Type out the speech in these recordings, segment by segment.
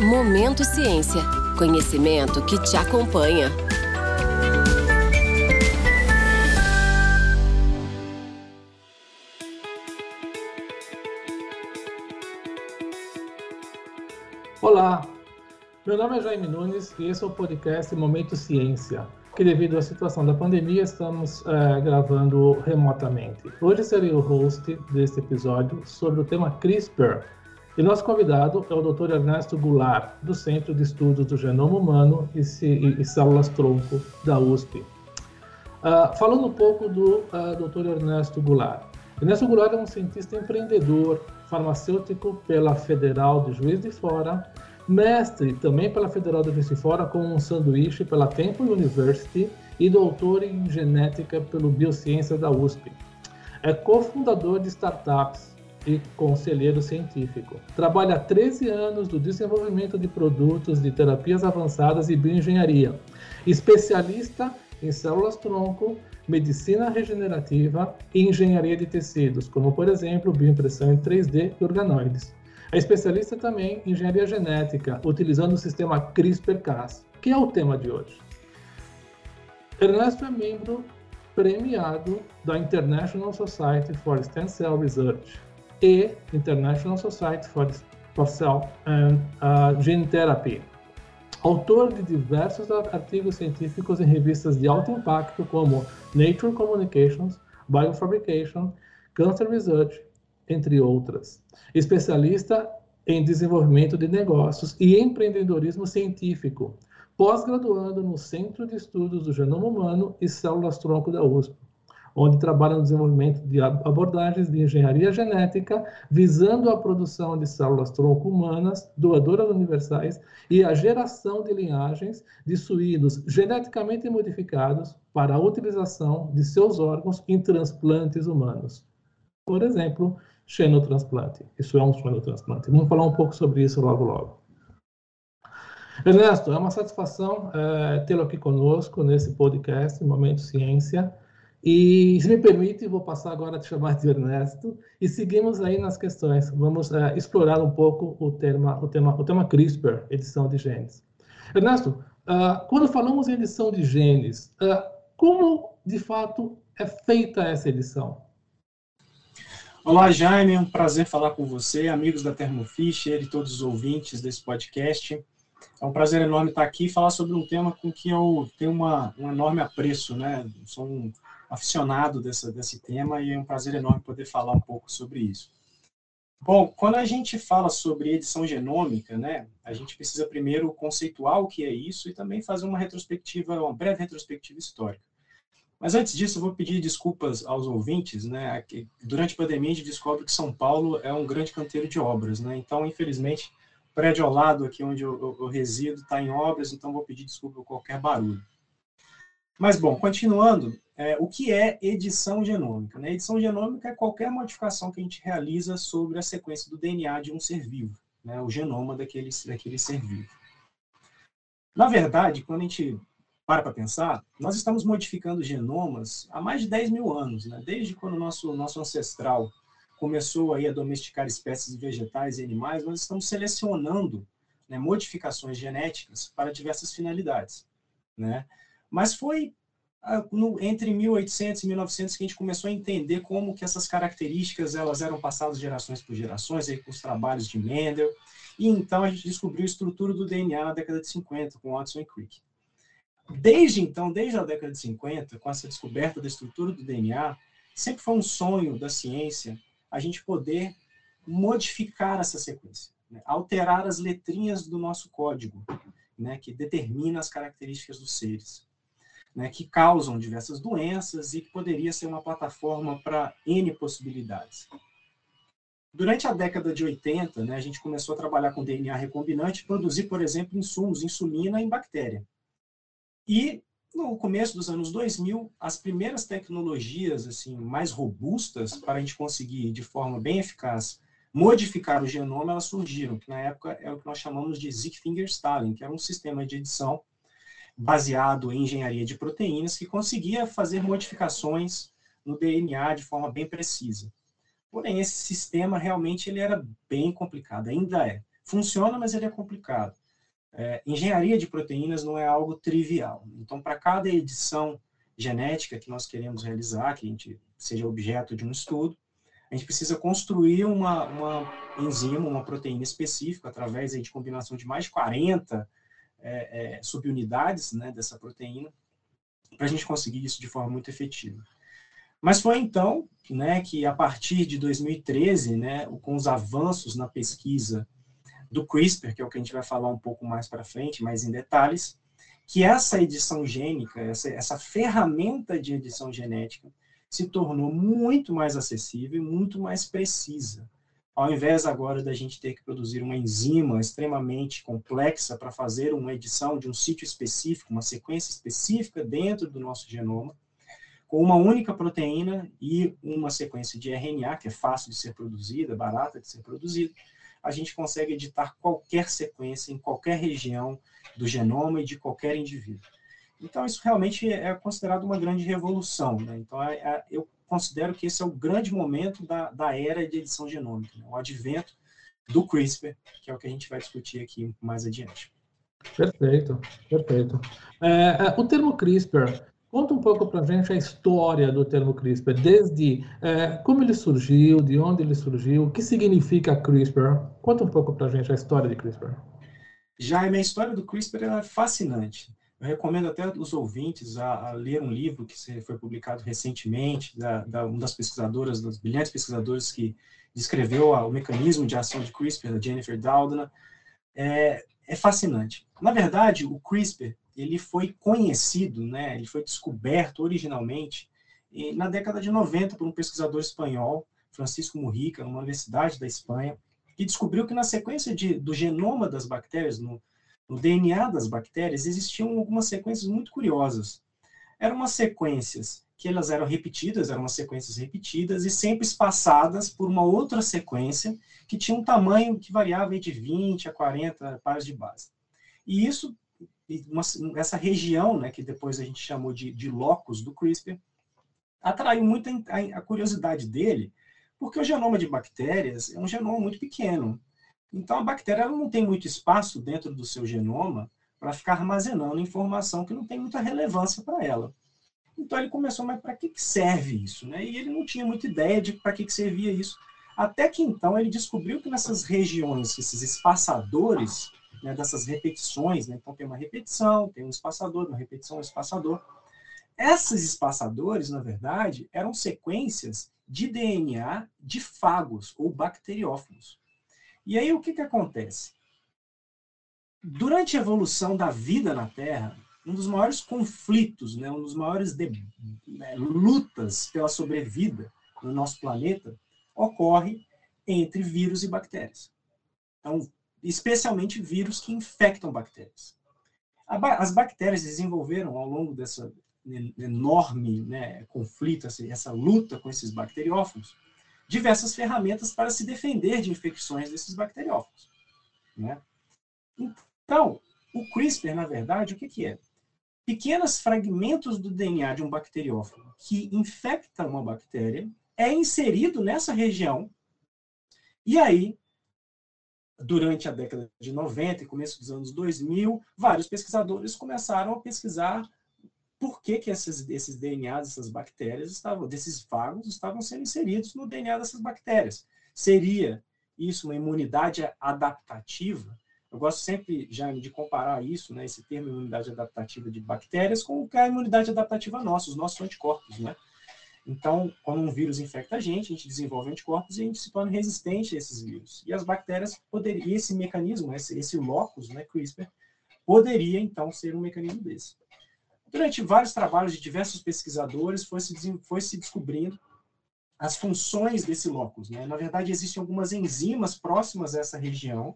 Momento Ciência. Conhecimento que te acompanha. Olá, meu nome é Jaime Nunes e esse é o podcast Momento Ciência, que devido à situação da pandemia estamos é, gravando remotamente. Hoje serei o host deste episódio sobre o tema CRISPR, e nosso convidado é o Dr. Ernesto Goulart, do Centro de Estudos do Genoma Humano e, e, e Células-Tronco da USP. Uh, ah, falando um pouco do uh, ah, Dr. Ernesto Goulart. Ernesto Goulart é um cientista empreendedor, farmacêutico pela Federal de Juiz de Fora, mestre também pela Federal de Juiz de Fora com um sanduíche pela Temple University e doutor em genética pelo Biociência da USP. É cofundador de startups e conselheiro científico. Trabalha há 13 anos no desenvolvimento de produtos de terapias avançadas e bioengenharia. Especialista em células-tronco, medicina regenerativa e engenharia de tecidos, como, por exemplo, bioimpressão em 3D e organoides. É especialista também em engenharia genética, utilizando o sistema CRISPR-Cas, que é o tema de hoje. Ernesto é membro premiado da International Society for Stem Cell Research, e International Society for, Cell and uh, Gene Therapy. Autor de diversos artigos científicos em revistas de alto impacto como Nature Communications, Biofabrication, Cancer Research, entre outras. Especialista em desenvolvimento de negócios e empreendedorismo científico, pós-graduando no Centro de Estudos do Genoma Humano e Células-Tronco da USP onde trabalha no desenvolvimento de abordagens de engenharia genética, visando a produção de células-tronco humanas, doadoras universais, e a geração de linhagens de suínos geneticamente modificados para a utilização de seus órgãos em transplantes humanos. Por exemplo, xenotransplante. Isso é um xenotransplante. Vamos falar um pouco sobre isso logo, logo. Ernesto, é uma satisfação é, tê-lo aqui conosco nesse podcast, Momento Ciência. E, se me permite, vou passar agora a te chamar de Ernesto e seguimos aí nas questões. Vamos uh, explorar um pouco o tema, o tema, o tema CRISPR, edição de genes. Ernesto, uh, quando falamos em edição de genes, uh, como de fato é feita essa edição? Olá, Jaime, é um prazer falar com você, amigos da Thermo Fisher e todos os ouvintes desse podcast. É um prazer enorme estar aqui e falar sobre um tema com que eu tenho uma, um enorme apreço, né? Sou um aficionado dessa, desse tema e é um prazer enorme poder falar um pouco sobre isso. Bom, quando a gente fala sobre edição genômica, né, a gente precisa primeiro conceituar o que é isso e também fazer uma retrospectiva, uma breve retrospectiva histórica. Mas antes disso, eu vou pedir desculpas aos ouvintes, né? Durante a pandemia, a gente descobre que São Paulo é um grande canteiro de obras, né? Então, infelizmente, o prédio ao lado aqui onde eu, eu, eu resido está em obras, então vou pedir desculpa por qualquer barulho. Mas, bom, continuando, é, o que é edição genômica? Né? Edição genômica é qualquer modificação que a gente realiza sobre a sequência do DNA de um ser vivo, né? o genoma daquele, daquele ser vivo. Na verdade, quando a gente para para pensar, nós estamos modificando genomas há mais de 10 mil anos, né? desde quando o nosso, nosso ancestral começou aí a domesticar espécies vegetais e animais, nós estamos selecionando né, modificações genéticas para diversas finalidades. Né? Mas foi no, entre 1800 e 1900 que a gente começou a entender como que essas características elas eram passadas gerações por gerações, aí com os trabalhos de Mendel, e então a gente descobriu a estrutura do DNA na década de 50 com Watson e Crick. Desde então, desde a década de 50, com essa descoberta da estrutura do DNA, sempre foi um sonho da ciência a gente poder modificar essa sequência, né? alterar as letrinhas do nosso código, né, que determina as características dos seres né, que causam diversas doenças e que poderia ser uma plataforma para N possibilidades. Durante a década de 80, né, a gente começou a trabalhar com DNA recombinante, produzir, por exemplo, insumos, insulina em bactéria. E no começo dos anos 2000, as primeiras tecnologias assim mais robustas para a gente conseguir, de forma bem eficaz, modificar o genoma, elas surgiram, que na época é o que nós chamamos de Ziegfeld-Stalin, que era um sistema de edição baseado em engenharia de proteínas que conseguia fazer modificações no DNA de forma bem precisa. Porém, esse sistema realmente ele era bem complicado, ainda é. funciona, mas ele é complicado. É, engenharia de proteínas não é algo trivial. Então, para cada edição genética que nós queremos realizar, que a gente seja objeto de um estudo, a gente precisa construir uma, uma enzima, uma proteína específica, através aí, de combinação de mais de 40 é, é, subunidades né, dessa proteína, para a gente conseguir isso de forma muito efetiva. Mas foi então né, que, a partir de 2013, né, com os avanços na pesquisa do CRISPR, que é o que a gente vai falar um pouco mais para frente, mais em detalhes, que essa edição gênica, essa, essa ferramenta de edição genética, se tornou muito mais acessível e muito mais precisa. Ao invés agora da gente ter que produzir uma enzima extremamente complexa para fazer uma edição de um sítio específico, uma sequência específica dentro do nosso genoma, com uma única proteína e uma sequência de RNA, que é fácil de ser produzida, barata de ser produzida, a gente consegue editar qualquer sequência em qualquer região do genoma e de qualquer indivíduo. Então, isso realmente é considerado uma grande revolução. Né? Então, é, é, eu considero que esse é o grande momento da, da era de edição genômica, né? o advento do CRISPR, que é o que a gente vai discutir aqui mais adiante. Perfeito, perfeito. É, é o termo CRISPR, conta um pouco para a gente a história do termo CRISPR, desde é, como ele surgiu, de onde ele surgiu, o que significa CRISPR. Conta um pouco para a gente a história de CRISPR. Já a minha história do CRISPR é fascinante. Eu recomendo até os ouvintes a, a, ler um livro que foi publicado recentemente, da, da uma das pesquisadoras, das brilhantes pesquisadoras que descreveu a, o mecanismo de ação de CRISPR, da Jennifer Doudna. É, é fascinante. Na verdade, o CRISPR ele foi conhecido, né, ele foi descoberto originalmente na década de 90 por um pesquisador espanhol, Francisco Murrica, numa universidade da Espanha, que descobriu que na sequência de, do genoma das bactérias, no, no DNA das bactérias, existiam algumas sequências muito curiosas. Eram umas sequências que elas eram repetidas, eram umas sequências repetidas e sempre espaçadas por uma outra sequência que tinha um tamanho que variava de 20 a 40 pares de base. E isso, uma, essa região, né, que depois a gente chamou de, de locus do CRISPR, atraiu muito a, a curiosidade dele, porque o genoma de bactérias é um genoma muito pequeno. Então, a bactéria não tem muito espaço dentro do seu genoma para ficar armazenando informação que não tem muita relevância para ela. Então, ele começou, mas para que, que serve isso? Né? E ele não tinha muita ideia de para que, que servia isso. Até que, então, ele descobriu que nessas regiões, esses espaçadores, né, dessas repetições, né? então tem uma repetição, tem um espaçador, uma repetição, um espaçador. Esses espaçadores, na verdade, eram sequências de DNA de fagos ou bacteriófagos. E aí o que, que acontece? Durante a evolução da vida na Terra, um dos maiores conflitos, né, um dos maiores de, né, lutas pela sobrevida no nosso planeta ocorre entre vírus e bactérias. Então, especialmente vírus que infectam bactérias. As bactérias desenvolveram ao longo dessa enorme né, conflito, essa luta com esses bacteriófagos, diversas ferramentas para se defender de infecções desses bacteriófagos. Né? Então, o CRISPR, na verdade, o que, que é? Pequenos fragmentos do DNA de um bacteriófago que infecta uma bactéria é inserido nessa região e aí, durante a década de 90 e começo dos anos 2000, vários pesquisadores começaram a pesquisar por que, que esses, DNAs, essas bactérias, estavam, desses fagos, estavam sendo inseridos no DNA dessas bactérias. Seria isso uma imunidade adaptativa? Eu gosto sempre, Jaime, de comparar isso, né, esse termo imunidade adaptativa de bactérias, com o que é a imunidade adaptativa nossa, os nossos anticorpos, né? Então, quando um vírus infecta a gente, a gente desenvolve anticorpos e a gente se torna resistente a esses vírus. E as bactérias poderiam, esse mecanismo, esse, esse locus, né, CRISPR, poderia então ser um mecanismo desse. Durante vários trabalhos de diversos pesquisadores, foi se, foi se descobrindo as funções desse locus. Né? Na verdade, existem algumas enzimas próximas a essa região,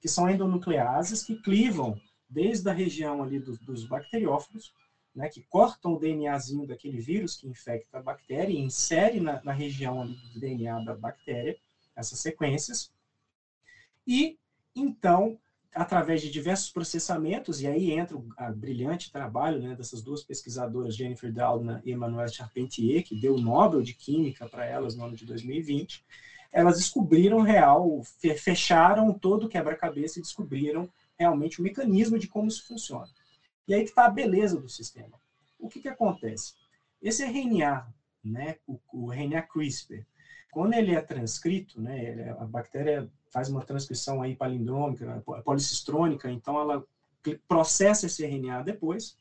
que são endonucleases, que clivam desde a região ali dos, dos bacteriófagos, né, que cortam o DNAzinho daquele vírus que infecta a bactéria e insere na, na região do DNA da bactéria essas sequências. E, então, através de diversos processamentos, e aí entra o brilhante trabalho né, dessas duas pesquisadoras, Jennifer Doudna e Emmanuelle Charpentier, que deu o Nobel de Química para elas no ano de 2020, elas descobriram real, fecharam todo o quebra-cabeça e descobriram realmente o mecanismo de como isso funciona. E aí que está a beleza do sistema. O que, que acontece? Esse RNA, né, o, o RNA CRISPR, quando ele é transcrito, né, a bactéria faz uma transcrição aí palindrômica, né, policistrônica, então ela processa esse RNA depois.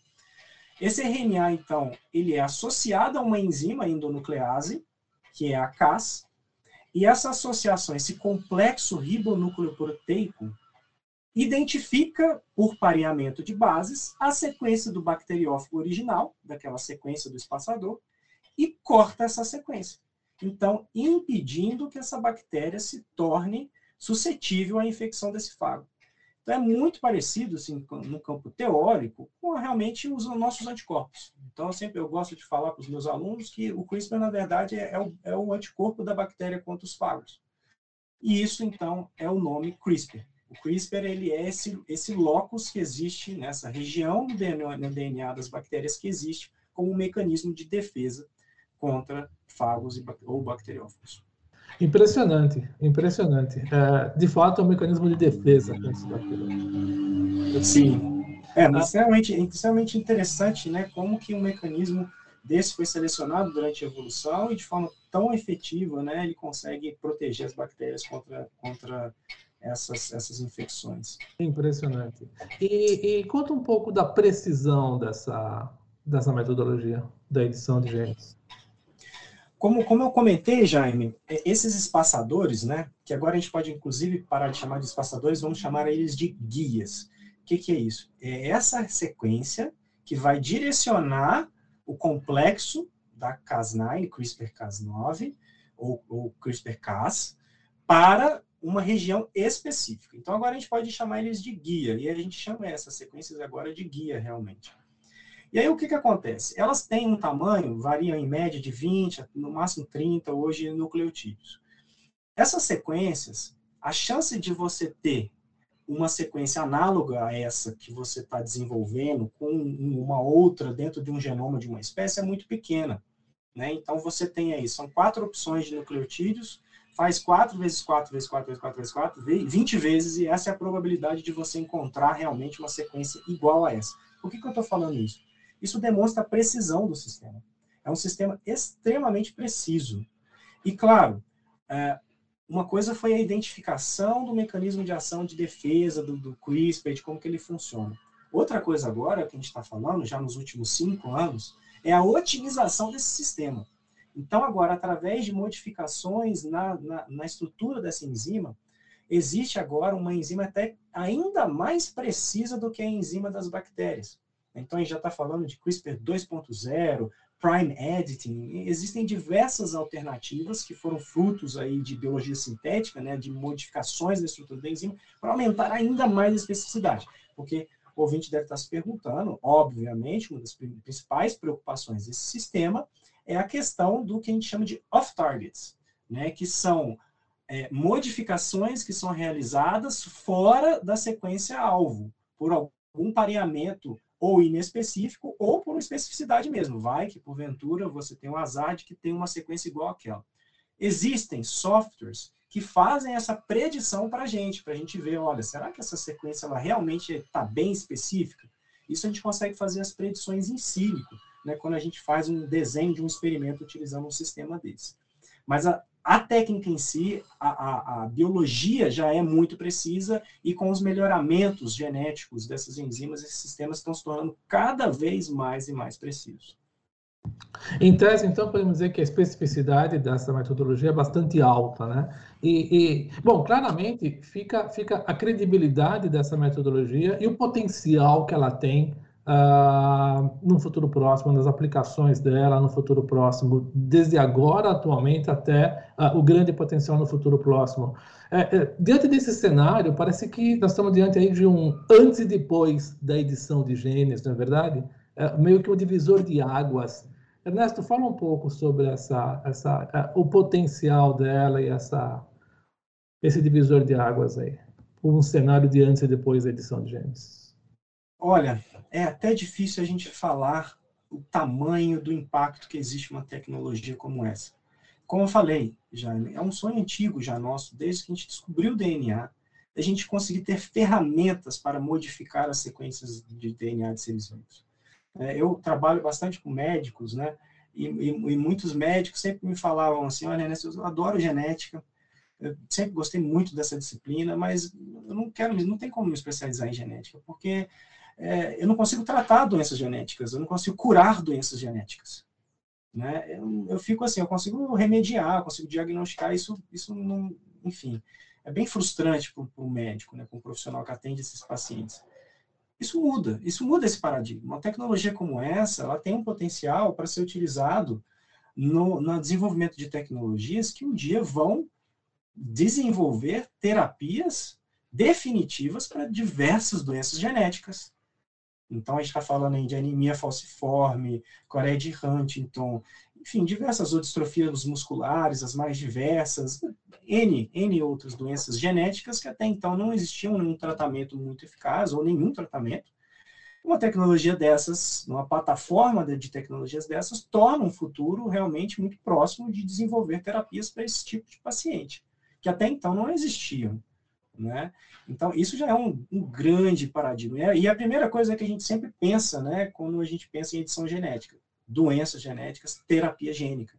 Esse RNA, então, ele é associado a uma enzima endonuclease, que é a Cas, e essa associação, esse complexo ribonúcleo-proteico, identifica, por pareamento de bases, a sequência do bacteriófago original, daquela sequência do espaçador, e corta essa sequência. Então, impedindo que essa bactéria se torne suscetível à infecção desse fago. Então, é muito parecido, assim, no campo teórico, com realmente os nossos anticorpos. Então, eu sempre eu gosto de falar para os meus alunos que o CRISPR, na verdade, é, é, o, é o anticorpo da bactéria contra os fagos. E isso, então, é o nome CRISPR. O CRISPR ele é esse, esse locus que existe nessa região do DNA, DNA das bactérias que existe como um mecanismo de defesa contra fagos ou bacteriófagos. Impressionante, impressionante. É, de fato, é um mecanismo de defesa contra os bacteriófagos. Sim. É, é extremamente, extremamente interessante, né? Como que um mecanismo desse foi selecionado durante a evolução e de forma tão efetiva, né? Ele consegue proteger as bactérias contra, contra essas, essas infecções. Impressionante. E, e, conta um pouco da precisão dessa, dessa metodologia da edição de genes. Como, como eu comentei, Jaime, é, esses espaçadores, né, que agora a gente pode inclusive parar de chamar de espaçadores, vamos chamar eles de guias. O que, que é isso? É essa sequência que vai direcionar o complexo da Cas9, CRISPR-Cas9, ou, ou CRISPR-Cas, para uma região específica. Então, agora a gente pode chamar eles de guia, e a gente chama essas sequências agora de guia, realmente. E aí, o que, que acontece? Elas têm um tamanho, variam em média de 20, no máximo 30, hoje, nucleotídeos. Essas sequências, a chance de você ter uma sequência análoga a essa que você está desenvolvendo com uma outra dentro de um genoma de uma espécie é muito pequena. Né? Então, você tem aí, são quatro opções de nucleotídeos, faz 4 vezes 4 vezes 4 vezes 4 vezes 4, 20 vezes, e essa é a probabilidade de você encontrar realmente uma sequência igual a essa. Por que, que eu estou falando isso? Isso demonstra a precisão do sistema. É um sistema extremamente preciso. E, claro, é, uma coisa foi a identificação do mecanismo de ação de defesa do, do CRISPR, de como que ele funciona. Outra coisa agora, que a gente está falando, já nos últimos cinco anos, é a otimização desse sistema. Então, agora, através de modificações na, na, na, estrutura dessa enzima, existe agora uma enzima até ainda mais precisa do que a enzima das bactérias. Então, a gente já está falando de CRISPR 2.0, Prime Editing, existem diversas alternativas que foram frutos aí de biologia sintética, né, de modificações da estrutura da enzima, para aumentar ainda mais a especificidade. Porque o ouvinte deve estar se perguntando, obviamente, uma das principais preocupações desse sistema é a questão do que a gente chama de off-targets, né, que são é, modificações que são realizadas fora da sequência alvo, por algum pareamento ou inespecífico, ou por especificidade mesmo. Vai que, porventura, você tem um azar de que tem uma sequência igual àquela. Existem softwares que fazem essa predição para a gente, para a gente ver, olha, será que essa sequência ela realmente está bem específica? Isso a gente consegue fazer as predições em sílico né, quando a gente faz um desenho de um experimento utilizando um sistema desse. Mas a, a técnica em si, a, a, a, biologia já é muito precisa e com os melhoramentos genéticos dessas enzimas, esses sistemas estão se tornando cada vez mais e mais precisos. Em tese, então, podemos dizer que a especificidade dessa metodologia é bastante alta, né? E, e, bom, claramente fica, fica a credibilidade dessa metodologia e o potencial que ela tem uh, no futuro próximo, nas aplicações dela no futuro próximo, desde agora, atualmente, até uh, o grande potencial no futuro próximo. É, é, diante desse cenário, parece que nós estamos diante aí de um antes e depois da edição de genes, não é verdade? É, meio que um divisor de águas. Ernesto, fala um pouco sobre essa, essa, uh, o potencial dela e essa, esse divisor de águas aí, um cenário de antes e depois da edição de genes. Olha, é até difícil a gente falar o tamanho do impacto que existe uma tecnologia como essa. como eu falei, já é um sonho antigo já nosso, desde que a gente descobriu o DNA, a gente conseguir ter ferramentas para modificar as sequências de DNA de seres vivos. É, eu trabalho bastante com médicos, né? E, e, e, muitos médicos sempre me falavam assim, olha, eu adoro genética, eu sempre gostei muito dessa disciplina, mas eu não quero, não tem como me especializar em genética, porque é, eu não consigo tratar doenças genéticas, eu não consigo curar doenças genéticas. Né? Eu, eu fico assim, eu consigo remediar, consigo diagnosticar, isso, isso não, enfim, é bem frustrante para o médico, né, para o profissional que atende esses pacientes. Isso muda, isso muda esse paradigma. Uma tecnologia como essa, ela tem um potencial para ser utilizado no, no desenvolvimento de tecnologias que um dia vão desenvolver terapias definitivas para diversas doenças genéticas. Então, a gente está falando aí de anemia falciforme, Coreia de Huntington, enfim, diversas outras distrofias musculares, as mais diversas, N, N outras doenças genéticas que até então não existiam nenhum tratamento muito eficaz ou nenhum tratamento. Uma tecnologia dessas, uma plataforma de tecnologias dessas, torna um futuro realmente muito próximo de desenvolver terapias para esse tipo de paciente, que até então não existiam. Né? Então, isso já é um, um, grande paradigma. E a primeira coisa que a gente sempre pensa, né, quando a gente pensa em edição genética, doenças genéticas, terapia gênica.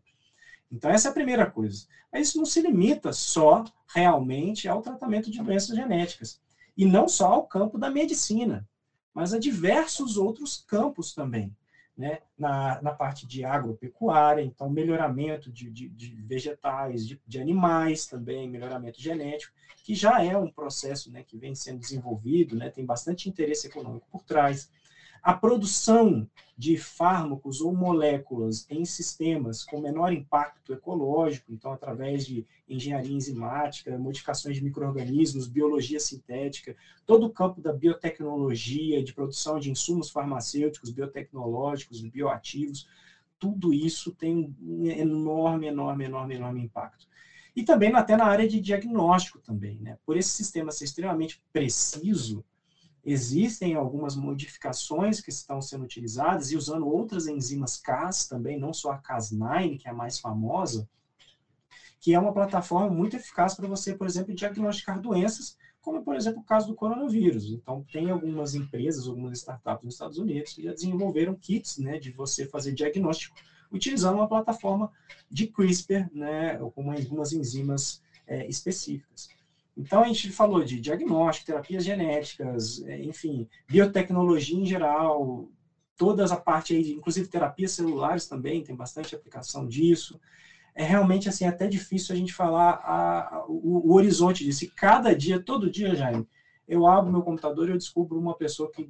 Então, essa é a primeira coisa. Mas isso não se limita só realmente ao tratamento de doenças genéticas. E não só ao campo da medicina, mas a diversos outros campos também né, na, na parte de agropecuária, então melhoramento de, de, de vegetais, de, de, animais também, melhoramento genético, que já é um processo né, que vem sendo desenvolvido, né, tem bastante interesse econômico por trás a produção de fármacos ou moléculas em sistemas com menor impacto ecológico, então através de engenharia enzimática, modificações de microrganismos, biologia sintética, todo o campo da biotecnologia, de produção de insumos farmacêuticos, biotecnológicos, bioativos, tudo isso tem um enorme, enorme, enorme, enorme impacto. E também até na área de diagnóstico também, né? Por esse sistema ser extremamente preciso, Existem algumas modificações que estão sendo utilizadas e usando outras enzimas Cas também, não só a Cas9, que é a mais famosa, que é uma plataforma muito eficaz para você, por exemplo, diagnosticar doenças, como, por exemplo, o caso do coronavírus. Então, tem algumas empresas, algumas startups nos Estados Unidos que já desenvolveram kits né, de você fazer diagnóstico utilizando uma plataforma de CRISPR, né, com algumas enzimas é, específicas. Então, a gente falou de diagnóstico, terapias genéticas, é, enfim, biotecnologia em geral, todas a parte aí, inclusive terapias celulares também, tem bastante aplicação disso. É realmente, assim, até difícil a gente falar a, a, o, o, horizonte disso. E cada dia, todo dia, Jaime, eu abro meu computador e eu descubro uma pessoa que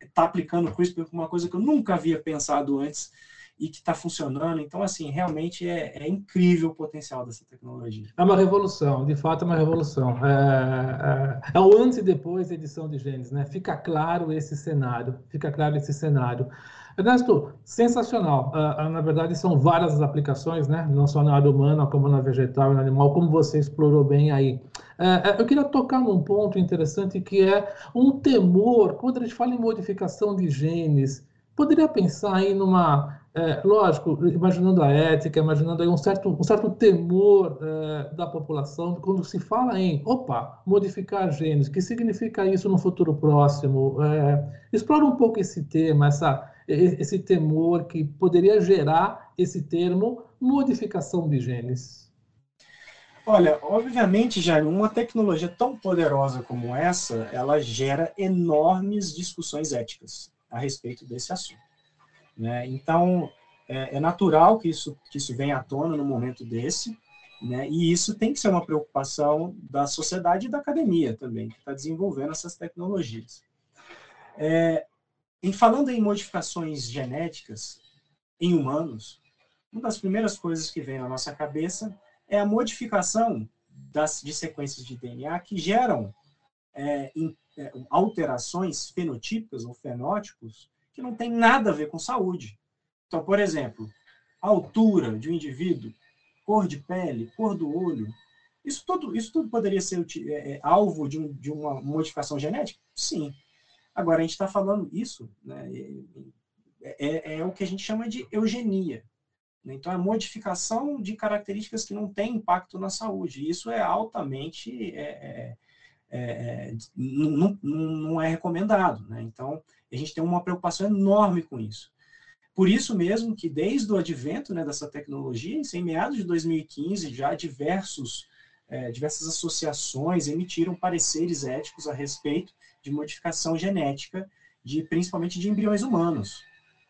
está aplicando CRISPR com uma coisa que eu nunca havia pensado antes e que está funcionando. Então, assim, realmente é, é, incrível o potencial dessa tecnologia. É uma revolução, de fato é uma revolução. É, é, é o antes e depois da edição de genes, né? Fica claro esse cenário, fica claro esse cenário. Ernesto, sensacional. Uh, na verdade, são várias as aplicações, né? Não só na área humana, como na vegetal e no animal, como você explorou bem aí. Uh, eu queria tocar num ponto interessante que é um temor, quando a gente fala em modificação de genes, poderia pensar aí numa é, lógico, imaginando a ética, imaginando aí um certo, um certo temor é, da população, quando se fala em, opa, modificar genes, que significa isso no futuro próximo? É, explora um pouco esse tema, essa, esse temor que poderia gerar esse termo modificação de genes. Olha, obviamente, Jair, uma tecnologia tão poderosa como essa, ela gera enormes discussões éticas a respeito desse assunto. Né? Então, é, é, natural que isso, que isso venha à tona no momento desse, né? e isso tem que ser uma preocupação da sociedade e da academia também, que está desenvolvendo essas tecnologias. É, em falando em modificações genéticas em humanos, uma das primeiras coisas que vem na nossa cabeça é a modificação das, de sequências de DNA que geram é, in, é, alterações fenotípicas ou fenótipos que não tem nada a ver com saúde. Então, por exemplo, a altura de um indivíduo, cor de pele, cor do olho, isso tudo, isso tudo poderia ser é, é, alvo de, um, de, uma modificação genética? Sim. Agora, a gente está falando isso, né, é, é, é, o que a gente chama de eugenia. Né? Então, é modificação de características que não têm impacto na saúde. Isso é altamente. É, é, não, não, é recomendado. Né? Então, a gente tem uma preocupação enorme com isso. Por isso mesmo que, desde o advento né, dessa tecnologia, em meados de 2015, já diversos, é, diversas associações emitiram pareceres éticos a respeito de modificação genética, de principalmente de embriões humanos.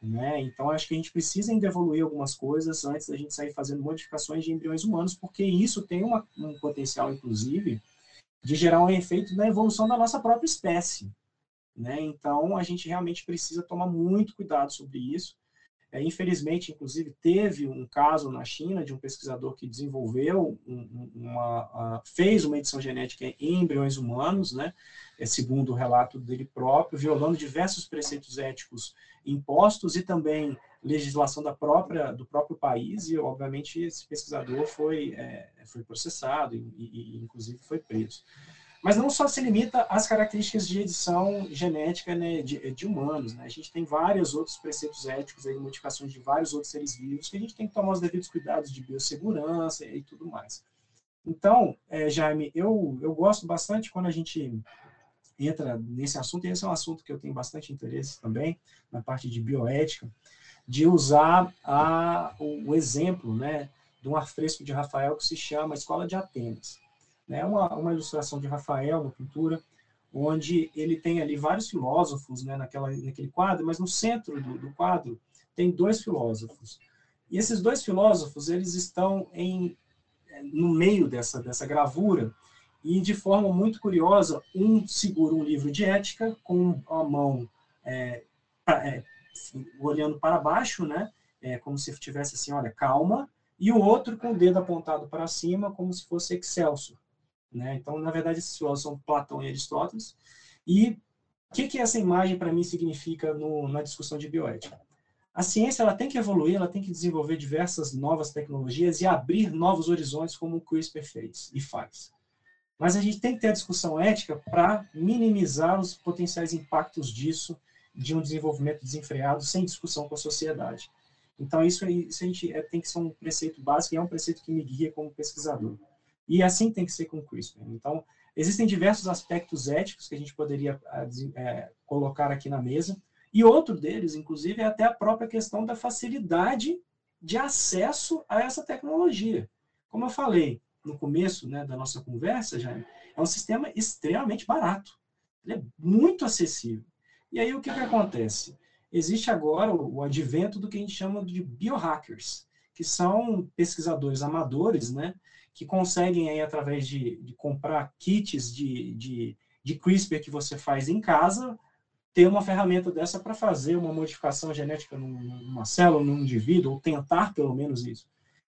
Né? Então, acho que a gente precisa ainda evoluir algumas coisas antes da gente sair fazendo modificações de embriões humanos, porque isso tem uma, um potencial, inclusive, de gerar um efeito na evolução da nossa própria espécie. Né? Então, a gente realmente precisa tomar muito cuidado sobre isso. É, infelizmente, inclusive, teve um caso na China de um pesquisador que desenvolveu uma, fez uma edição genética em embriões humanos, né? É, segundo o relato dele próprio, violando diversos preceitos éticos impostos e também legislação da própria do próprio país e obviamente esse pesquisador foi é, foi processado e, e, inclusive foi preso mas não só se limita às características de edição genética né, de, de, humanos né? a gente tem vários outros preceitos éticos aí modificações de vários outros seres vivos que a gente tem que tomar os devidos cuidados de biossegurança e tudo mais então é, Jaime eu eu gosto bastante quando a gente entra nesse assunto, e esse é um assunto que eu tenho bastante interesse também, na parte de bioética, de usar a, o, o exemplo né, de um afresco de Rafael que se chama Escola de Atenas. Né, uma, uma ilustração de Rafael, uma pintura, onde ele tem ali vários filósofos né, naquela, naquele quadro, mas no centro do, do quadro tem dois filósofos. E esses dois filósofos, eles estão em, no meio dessa, dessa gravura, e de forma muito curiosa, um segura um livro de ética com a mão é, é, olhando para baixo, né, é, como se tivesse assim, olha, calma, e o outro com o dedo apontado para cima, como se fosse Excelsior. Né? Então, na verdade, esses filósofos são Platão e Aristóteles. E o que, que essa imagem para mim significa no, na discussão de bioética? A ciência ela tem que evoluir, ela tem que desenvolver diversas novas tecnologias e abrir novos horizontes, como o CRISPR fez e faz. Mas a gente tem que ter a discussão ética para minimizar os potenciais impactos disso, de um desenvolvimento desenfreado, sem discussão com a sociedade. Então, isso, isso a gente é, tem que ser um preceito básico e é um preceito que me guia como pesquisador. E assim tem que ser com o CRISPR. Então, existem diversos aspectos éticos que a gente poderia é, colocar aqui na mesa, e outro deles, inclusive, é até a própria questão da facilidade de acesso a essa tecnologia. Como eu falei, no começo né, da nossa conversa, Jaime, é um sistema extremamente barato. Ele é muito acessível. E aí o que, que acontece? Existe agora o advento do que a gente chama de biohackers, que são pesquisadores amadores, né, que conseguem aí através de, de comprar kits de, de, de CRISPR que você faz em casa, ter uma ferramenta dessa para fazer uma modificação genética numa célula, num indivíduo, ou tentar pelo menos isso.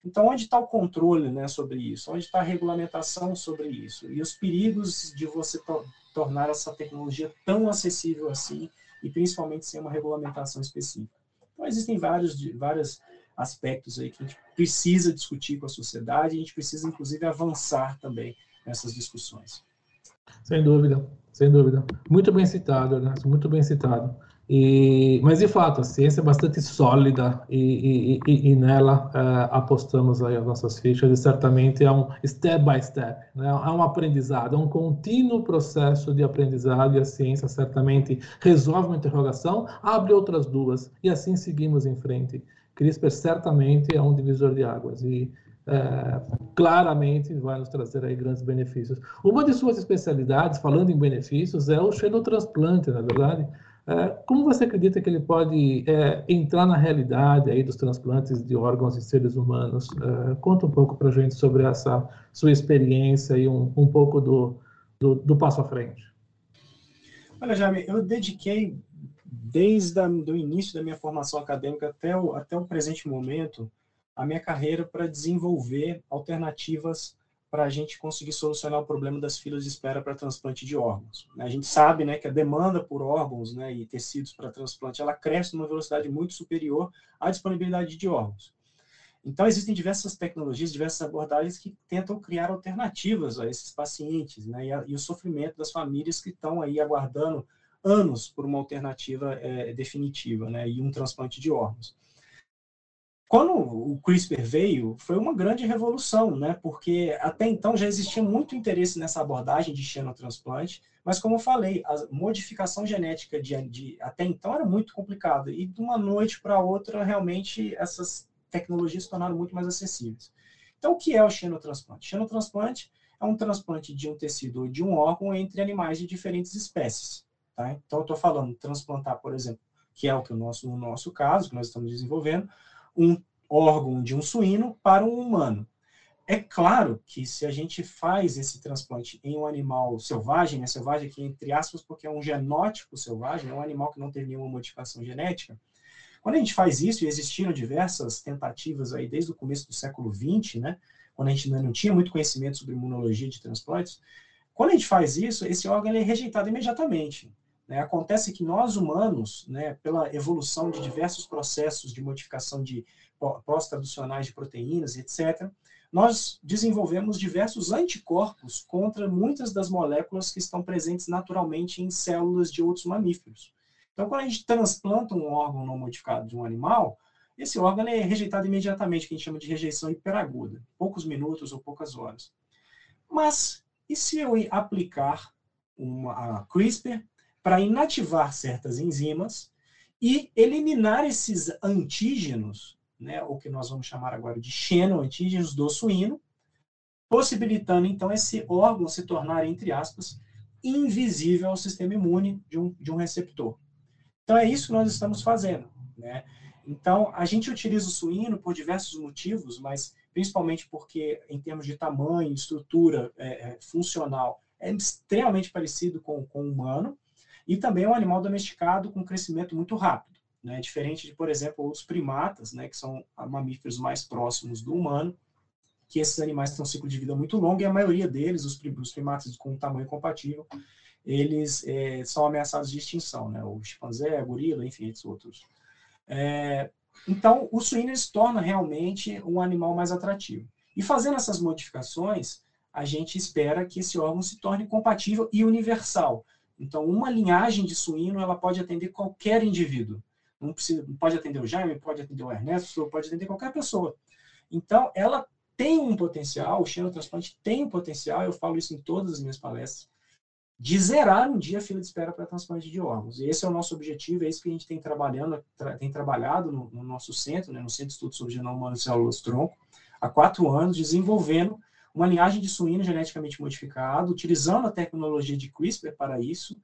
Então, onde está o controle né, sobre isso? Onde está a regulamentação sobre isso? E os perigos de você to tornar essa tecnologia tão acessível assim, e principalmente sem uma regulamentação específica. Então, existem vários, vários aspectos aí que a gente precisa discutir com a sociedade, a gente precisa, inclusive, avançar também nessas discussões. Sem dúvida, sem dúvida. Muito bem citado, Ernesto, muito bem citado. E, mas de fato, a ciência é bastante sólida e, e, e nela uh, apostamos aí as nossas fichas e certamente é um step by step, né? é um aprendizado, é um contínuo processo de aprendizado e a ciência certamente resolve uma interrogação, abre outras duas e assim seguimos em frente. CRISPR certamente é um divisor de águas e é, claramente vai nos trazer aí grandes benefícios. Uma de suas especialidades, falando em benefícios, é o xenotransplante, na é verdade. É, como você acredita que ele pode é, entrar na realidade aí dos transplantes de órgãos em seres humanos? É, conta um pouco para gente sobre essa sua experiência e um, um pouco do, do, do, passo à frente. Olha, Jaime, eu dediquei desde o início da minha formação acadêmica até o, até o presente momento a minha carreira para desenvolver alternativas para a gente conseguir solucionar o problema das filas de espera para transplante de órgãos. A gente sabe né, que a demanda por órgãos né, e tecidos para transplante ela cresce numa velocidade muito superior à disponibilidade de órgãos. Então, existem diversas tecnologias, diversas abordagens que tentam criar alternativas a esses pacientes né, e, a, e o sofrimento das famílias que estão aí aguardando anos por uma alternativa é, definitiva né, e um transplante de órgãos. quando o CRISPR veio, foi uma grande revolução, né? Porque até então já existia muito interesse nessa abordagem de xenotransplante, mas como eu falei, a modificação genética de, de até então era muito complicada e de uma noite para outra realmente essas tecnologias se tornaram muito mais acessíveis. Então, o que é o xenotransplante? Xenotransplante é um transplante de um tecido ou de um órgão entre animais de diferentes espécies. Tá? Então, eu estou falando transplantar, por exemplo, que é o que o nosso, no nosso caso, que nós estamos desenvolvendo, um órgão de um suíno para um humano. É claro que se a gente faz esse transplante em um animal selvagem, né, selvagem aqui entre aspas, porque é um genótipo selvagem, é um animal que não teve nenhuma modificação genética, quando a gente faz isso, e existiram diversas tentativas aí desde o começo do século XX, né, quando a gente não tinha muito conhecimento sobre imunologia de transplantes, quando a gente faz isso, esse órgão é rejeitado imediatamente. Né? Acontece que nós humanos, né, pela evolução de diversos processos de modificação de pós-traducionais de proteínas, etc., nós desenvolvemos diversos anticorpos contra muitas das moléculas que estão presentes naturalmente em células de outros mamíferos. Então, quando a gente transplanta um órgão não modificado de um animal, esse órgão é rejeitado imediatamente, que a gente chama de rejeição hiperaguda, poucos minutos ou poucas horas. Mas, e se eu aplicar uma a CRISPR para inativar certas enzimas e eliminar esses antígenos, né, o que nós vamos chamar agora de xenoantígenos do suíno, possibilitando então esse órgão se tornar, entre aspas, invisível ao sistema imune de um, de um receptor. Então é isso que nós estamos fazendo. Né? Então a gente utiliza o suíno por diversos motivos, mas principalmente porque em termos de tamanho, estrutura é, é, funcional, é extremamente parecido com, com o humano, e também é um animal domesticado com crescimento muito rápido, né? diferente de, por exemplo, outros primatas, né? que são mamíferos mais próximos do humano, que esses animais têm um ciclo de vida muito longo, e a maioria deles, os, os primatas com tamanho compatível, eles é, são ameaçados de extinção, né? o chimpanzé, a gorila, enfim, esses outros. É, então, o suíno se torna realmente um animal mais atrativo. E fazendo essas modificações, a gente espera que esse órgão se torne compatível e universal. Então, uma linhagem de suíno ela pode atender qualquer indivíduo. Não precisa, pode atender o Jaime, pode atender o Ernesto, pode atender qualquer pessoa. Então, ela tem um potencial, o xenotransplante tem um potencial, eu falo isso em todas as minhas palestras, de zerar um dia a fila de espera para transplante de órgãos. E esse é o nosso objetivo, é isso que a gente tem, trabalhando, tra tem trabalhado no, no, nosso centro, né, no Centro de Estudos sobre Genoma Humano e Células Tronco, há quatro anos, desenvolvendo uma linhagem de suíno geneticamente modificado, utilizando a tecnologia de CRISPR para isso,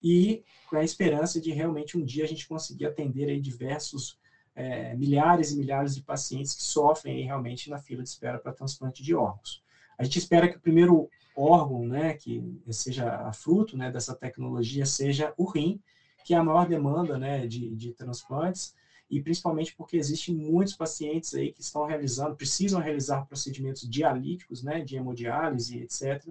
e com a esperança de realmente um dia a gente conseguir atender aí diversos é, milhares e milhares de pacientes que sofrem aí realmente na fila de espera para transplante de órgãos. A gente espera que o primeiro órgão, né, que seja fruto, né, dessa tecnologia, seja o rim, que é a maior demanda, né, de, de transplantes, e principalmente porque existem muitos pacientes aí que estão realizando, precisam realizar procedimentos dialíticos, né, de hemodiálise, etc.,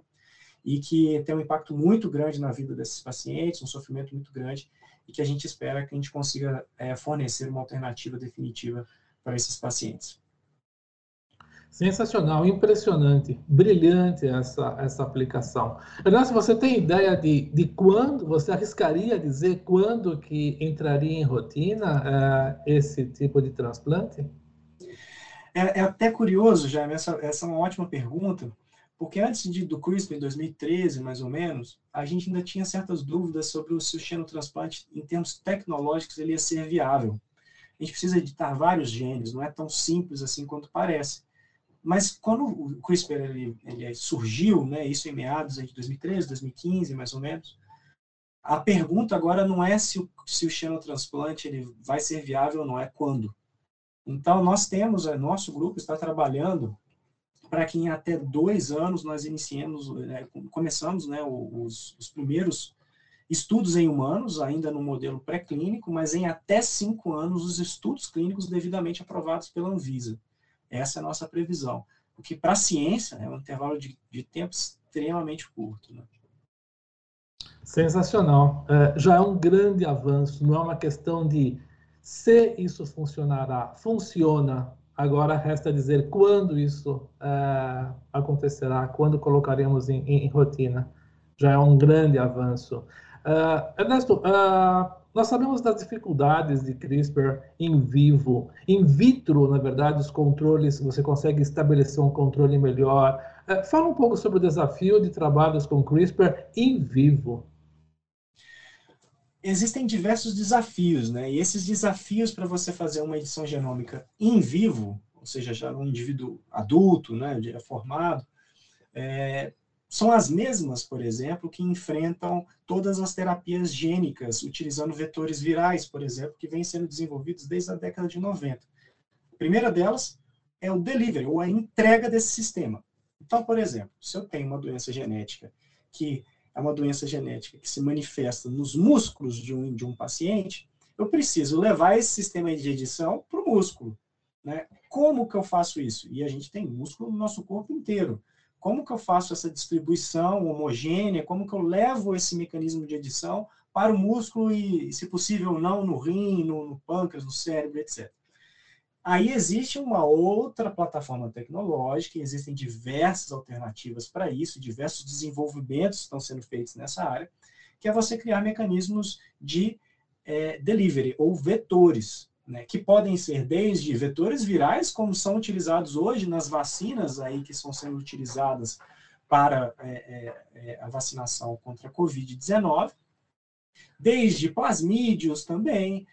e que tem um impacto muito grande na vida desses pacientes, um sofrimento muito grande, e que a gente espera que a gente consiga é, fornecer uma alternativa definitiva para esses pacientes. Sensacional, impressionante, brilhante essa, essa aplicação. Ernesto, você tem ideia de, de quando, você arriscaria dizer quando que entraria em rotina uh, esse tipo de transplante? É, é, até curioso, Jaime, essa, essa é uma ótima pergunta, porque antes de, do CRISPR, em 2013, mais ou menos, a gente ainda tinha certas dúvidas sobre se o xenotransplante, em termos tecnológicos, ele ia ser viável. A gente precisa editar vários genes, não é tão simples assim quanto parece. Mas quando o CRISPR ele, ele surgiu, né, isso em meados de 2013, 2015, mais ou menos, a pergunta agora não é se o, se o xenotransplante ele vai ser viável ou não, é quando. Então, nós temos, é, nosso grupo está trabalhando para que em até dois anos nós iniciemos, né, começamos né, os, os, primeiros estudos em humanos, ainda no modelo pré-clínico, mas em até cinco anos os estudos clínicos devidamente aprovados pela Anvisa. Essa é a nossa previsão. Porque para a ciência é um intervalo de, de tempo extremamente curto. Né? Sensacional. É, já é um grande avanço, não é uma questão de se isso funcionará. Funciona. Agora resta dizer quando isso é, acontecerá, quando colocaremos em, em, em, rotina. Já é um grande avanço. Uh, Ernesto, uh, nós sabemos das dificuldades de CRISPR em vivo, in vitro, na verdade, os controles, você consegue estabelecer um controle melhor. Uh, fala um pouco sobre o desafio de trabalhos com CRISPR em vivo. Existem diversos desafios, né? E esses desafios para você fazer uma edição genômica em vivo, ou seja, já um indivíduo adulto, né, formado, é, são as mesmas, por exemplo, que enfrentam todas as terapias gênicas, utilizando vetores virais, por exemplo, que vêm sendo desenvolvidos desde a década de 90. A primeira delas é o delivery, ou a entrega desse sistema. Então, por exemplo, se eu tenho uma doença genética que é uma doença genética que se manifesta nos músculos de um, de um paciente, eu preciso levar esse sistema de edição para o músculo. Né? Como que eu faço isso? E a gente tem músculo no nosso corpo inteiro. Como que eu faço essa distribuição homogênea? Como que eu levo esse mecanismo de edição para o músculo e, se possível, não no rim, no, no pâncreas, no cérebro, etc. Aí existe uma outra plataforma tecnológica, existem diversas alternativas para isso, diversos desenvolvimentos estão sendo feitos nessa área, que é você criar mecanismos de é, delivery, ou vetores né, que podem ser desde vetores virais, como são utilizados hoje nas vacinas aí que estão sendo utilizadas para é, é, é a vacinação contra a Covid-19, desde plasmídios também,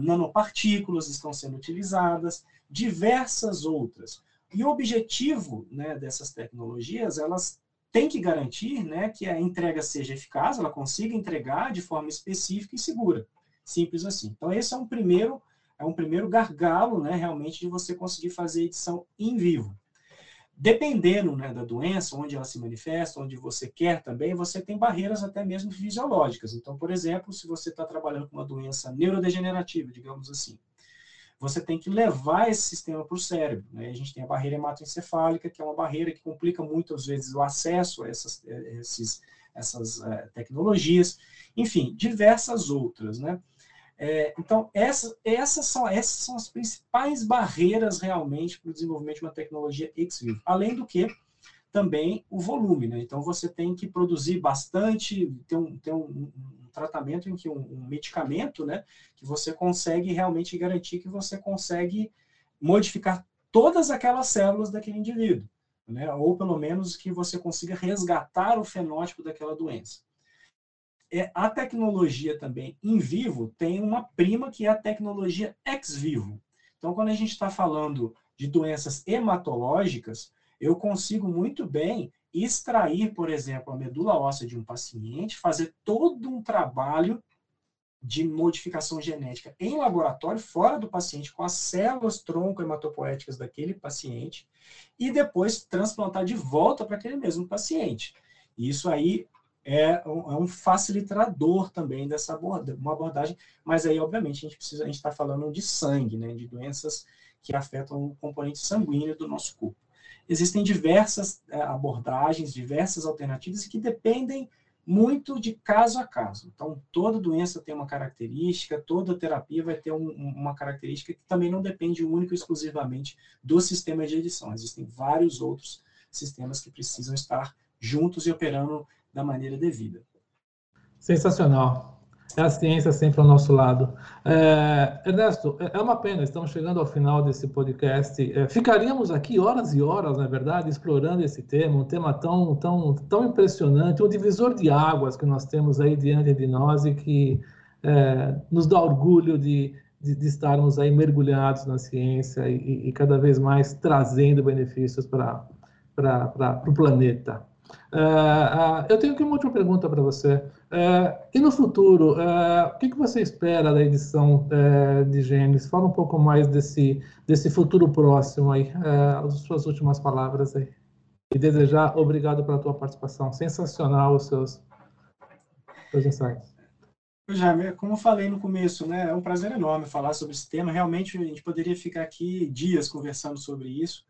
nanopartículas estão sendo utilizadas, diversas outras. E o objetivo né, dessas tecnologias, elas têm que garantir né, que a entrega seja eficaz, ela consiga entregar de forma específica e segura. Simples assim. Então, esse é um primeiro é um primeiro gargalo, né, realmente, de você conseguir fazer edição em vivo. Dependendo né, da doença, onde ela se manifesta, onde você quer também, você tem barreiras até mesmo fisiológicas. Então, por exemplo, se você está trabalhando com uma doença neurodegenerativa, digamos assim, você tem que levar esse sistema para o cérebro. Né? A gente tem a barreira hematoencefálica, que é uma barreira que complica muitas vezes o acesso a essas, esses, essas uh, tecnologias. Enfim, diversas outras. Né? É, então, essa, essas, são, essas são as principais barreiras realmente para o desenvolvimento de uma tecnologia ex vivo. Além do que, também o volume. Né? Então, você tem que produzir bastante, ter um, ter um, um tratamento em que um, um, medicamento, né, que você consegue realmente garantir que você consegue modificar todas aquelas células daquele indivíduo. Né? Ou pelo menos que você consiga resgatar o fenótipo daquela doença é, a tecnologia também em vivo tem uma prima que é a tecnologia ex vivo. Então, quando a gente está falando de doenças hematológicas, eu consigo muito bem extrair, por exemplo, a medula óssea de um paciente, fazer todo um trabalho de modificação genética em laboratório, fora do paciente, com as células tronco hematopoéticas daquele paciente, e depois transplantar de volta para aquele mesmo paciente. Isso aí é um, é um facilitador também dessa uma abordagem, mas aí, obviamente, a gente precisa, a gente está falando de sangue, né, de doenças que afetam o componente sanguíneo do nosso corpo. Existem diversas é, abordagens, diversas alternativas que dependem muito de caso a caso. Então, toda doença tem uma característica, toda terapia vai ter um, uma característica que também não depende único e exclusivamente do sistema de edição. Existem vários outros sistemas que precisam estar juntos e operando da maneira devida. Sensacional. É a ciência sempre ao nosso lado. É, Ernesto, é, é uma pena, estamos chegando ao final desse podcast. É, ficaríamos aqui horas e horas, na verdade, explorando esse tema, um tema tão, tão, tão impressionante, um divisor de águas que nós temos aí diante de nós e que é, nos dá orgulho de, de, de, estarmos aí mergulhados na ciência e, e cada vez mais trazendo benefícios para o planeta. Uh, uh, eu tenho aqui uma última pergunta para você. Uh, e no futuro, o que, que, você espera da edição de genes? Fala um pouco mais desse, desse futuro próximo aí, as suas últimas palavras aí. E desejar obrigado pela tua participação. Sensacional os seus, seus insights. Já, como eu falei no começo, né, é um prazer enorme falar sobre esse tema. Realmente, a gente poderia ficar aqui dias conversando sobre isso.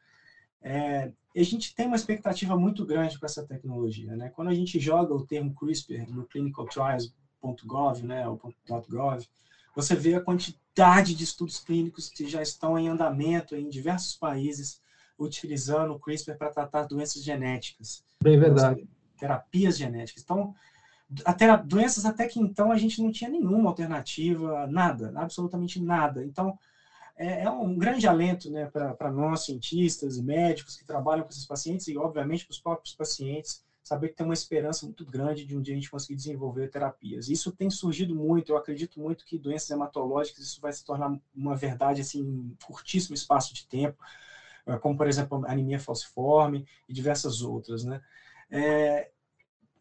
É, a gente tem uma expectativa muito grande com essa tecnologia. Né? Quando a gente joga o termo CRISPR no clinicaltrials.gov, né, .gov, você vê a quantidade de estudos clínicos que já estão em andamento em diversos países utilizando o CRISPR para tratar doenças genéticas. Bem verdade. Terapias genéticas. Então, até doenças até que então a gente não tinha nenhuma alternativa, nada, absolutamente nada. Então, é, é um grande alento né, para nós, cientistas e médicos que trabalham com esses pacientes e, obviamente, para os próprios pacientes, saber que tem uma esperança muito grande de um dia a gente conseguir desenvolver terapias. Isso tem surgido muito, eu acredito muito que doenças hematológicas, isso vai se tornar uma verdade assim, em curtíssimo espaço de tempo, eh, como, por exemplo, anemia falciforme e diversas outras. Né? É,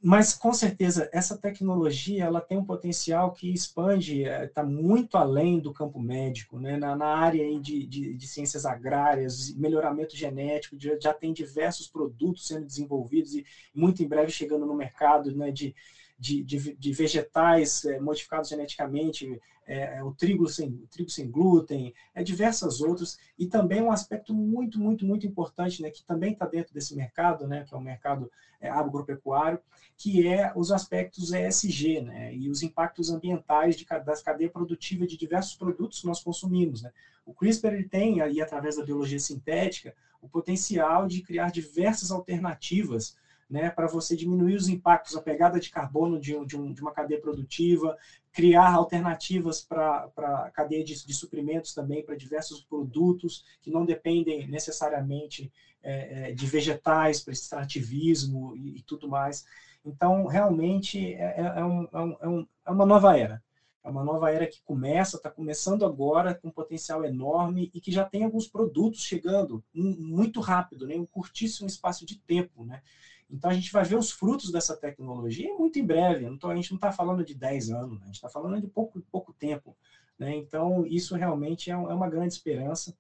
mas com certeza essa tecnologia ela tem um potencial que expande, está eh, muito além do campo médico, né? na, na área de, de, de, ciências agrárias, melhoramento genético, já, já, tem diversos produtos sendo desenvolvidos e muito em breve chegando no mercado né? de, de, de, de vegetais é, modificados geneticamente, é, o, trigo sem, o trigo sem glúten, é, diversas outras, e também um aspecto muito, muito, muito importante, né, que também está dentro desse mercado, né, que é o mercado agropecuário, que é os aspectos ESG, né, e os impactos ambientais de, da cadeia produtiva de diversos produtos que nós consumimos. Né. O CRISPR ele tem, aí, através da biologia sintética, o potencial de criar diversas alternativas né, para você diminuir os impactos, a pegada de carbono de, de, um, de uma cadeia produtiva, criar alternativas para a cadeia de, de, suprimentos também para diversos produtos que não dependem necessariamente é, é de vegetais, para extrativismo e, e, tudo mais. Então, realmente, é, é, é um, é, um, é uma nova era. É uma nova era que começa, está começando agora com um potencial enorme e que já tem alguns produtos chegando muito rápido, né, em um curtíssimo espaço de tempo. Né? Então a gente vai ver os frutos dessa tecnologia muito em breve. Então, a gente não está falando de 10 anos, né? a gente está falando de pouco, pouco tempo. Né? Então, isso realmente é, é uma grande esperança.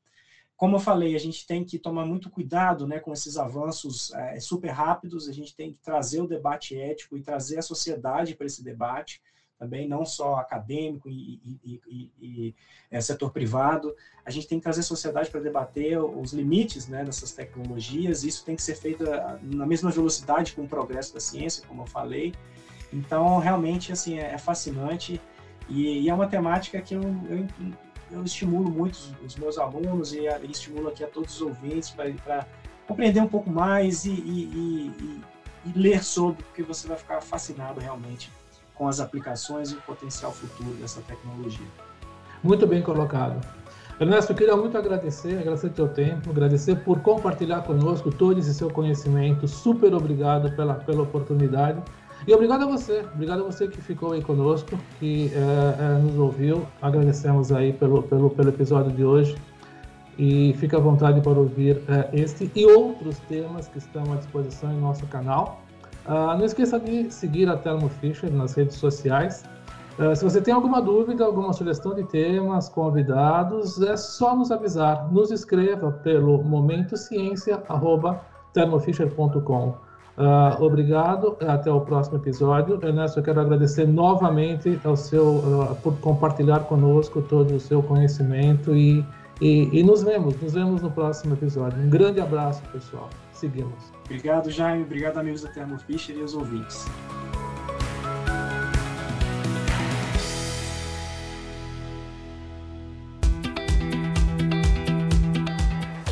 Como eu falei, a gente tem que tomar muito cuidado né, com esses avanços é, super rápidos, a gente tem que trazer o debate ético e trazer a sociedade para esse debate também, não só acadêmico e, e, e, e é, setor privado. A gente tem que trazer a sociedade para debater os limites né, dessas tecnologias. Isso tem que ser feito ah, na mesma velocidade com o progresso da ciência, como eu falei. Então, realmente, assim, é, é fascinante e, é uma temática que eu, eu, eu estimulo muito os, meus alunos e, e, estimulo aqui a todos os ouvintes para compreender um pouco mais e, e ler sobre, porque você vai ficar fascinado realmente com as aplicações e o potencial futuro dessa tecnologia. Muito bem colocado. Ernesto, eu queria muito agradecer, agradecer o teu tempo, agradecer por compartilhar conosco todo esse seu conhecimento. Super obrigado pela, pela oportunidade. E obrigado a você, obrigado a você que ficou aí conosco, que é, é, nos ouviu. Agradecemos aí pelo, pelo, pelo episódio de hoje. E fique à vontade para ouvir é, este e outros temas que estão à disposição em nosso canal. Uh, não esqueça de seguir a Thelmo Fischer nas redes sociais. Uh, se você tem alguma dúvida, alguma sugestão de temas, convidados, é só nos avisar. Nos escreva pelo momentociência.termofischer.com. Uh, ah, obrigado, até o próximo episódio. Ernesto, eu quero agradecer novamente ao seu, por compartilhar conosco todo o seu conhecimento e, e, e nos vemos, nos vemos no próximo episódio. Um grande abraço, pessoal. Seguimos. Obrigado, Jaime. Obrigado, amigos da Thermo Fisher e os ouvintes.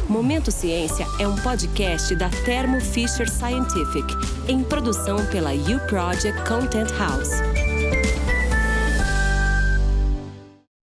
Momento Ciência é um podcast da Thermo Fisher Scientific, em produção pela U Project Content House.